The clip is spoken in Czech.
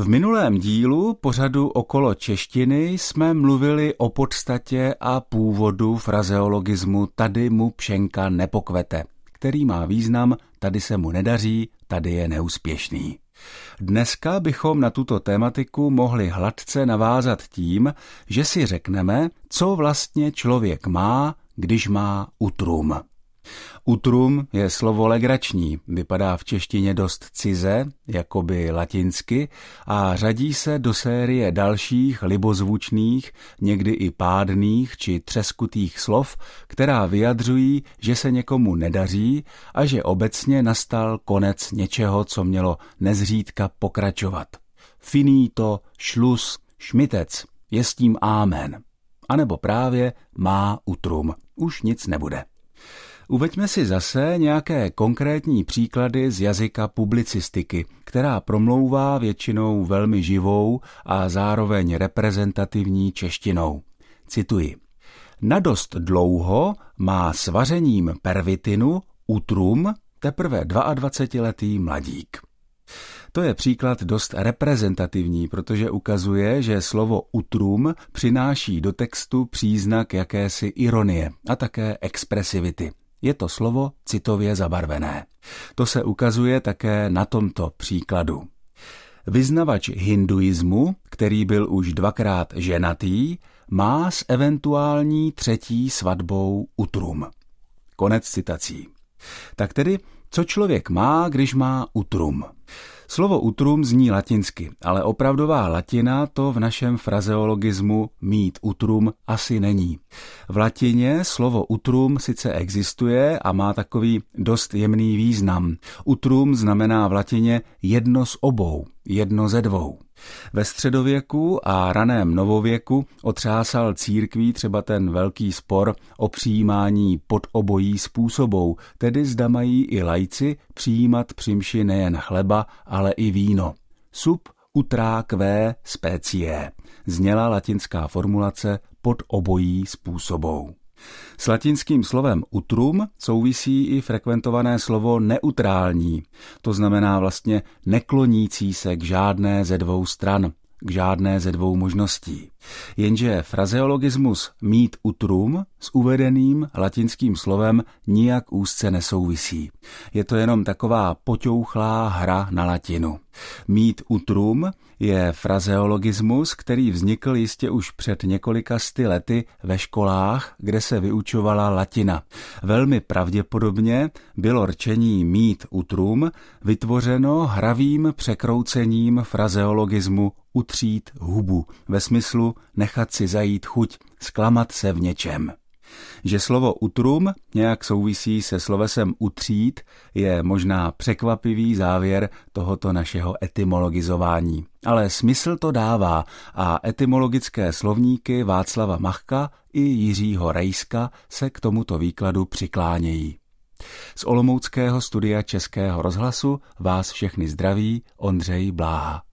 V minulém dílu pořadu okolo češtiny jsme mluvili o podstatě a původu frazeologismu tady mu pšenka nepokvete, který má význam tady se mu nedaří, tady je neúspěšný. Dneska bychom na tuto tématiku mohli hladce navázat tím, že si řekneme, co vlastně člověk má, když má utrum. Utrum je slovo legrační, vypadá v češtině dost cize, jakoby latinsky, a řadí se do série dalších libozvučných, někdy i pádných či třeskutých slov, která vyjadřují, že se někomu nedaří a že obecně nastal konec něčeho, co mělo nezřídka pokračovat. Finito, šlus, šmitec, je s tím ámen. A nebo právě má utrum, už nic nebude. Uveďme si zase nějaké konkrétní příklady z jazyka publicistiky, která promlouvá většinou velmi živou a zároveň reprezentativní češtinou. Cituji. Na dost dlouho má s vařením pervitinu utrum teprve 22-letý mladík. To je příklad dost reprezentativní, protože ukazuje, že slovo utrum přináší do textu příznak jakési ironie a také expresivity. Je to slovo citově zabarvené. To se ukazuje také na tomto příkladu. Vyznavač hinduismu, který byl už dvakrát ženatý, má s eventuální třetí svatbou utrum. Konec citací. Tak tedy, co člověk má, když má utrum? Slovo utrum zní latinsky, ale opravdová latina to v našem frazeologismu mít utrum asi není. V latině slovo utrum sice existuje a má takový dost jemný význam. Utrum znamená v latině jedno z obou, jedno ze dvou. Ve středověku a raném novověku otřásal církví třeba ten velký spor o přijímání pod obojí způsobou, tedy zda mají i lajci přijímat přimši nejen chleba, ale i víno. Sub utrá specie, zněla latinská formulace pod obojí způsobou. S latinským slovem utrum souvisí i frekventované slovo neutrální, to znamená vlastně neklonící se k žádné ze dvou stran, k žádné ze dvou možností. Jenže frazeologismus mít utrum s uvedeným latinským slovem nijak úzce nesouvisí. Je to jenom taková poťouchlá hra na latinu. Mít utrum je frazeologismus, který vznikl jistě už před několika sty lety ve školách, kde se vyučovala latina. Velmi pravděpodobně bylo rčení mít utrum vytvořeno hravým překroucením frazeologismu utřít hubu ve smyslu nechat si zajít chuť, zklamat se v něčem. Že slovo utrum nějak souvisí se slovesem utřít, je možná překvapivý závěr tohoto našeho etymologizování. Ale smysl to dává a etymologické slovníky Václava Machka i Jiřího Rejska se k tomuto výkladu přiklánějí. Z Olomouckého studia Českého rozhlasu vás všechny zdraví Ondřej Bláha.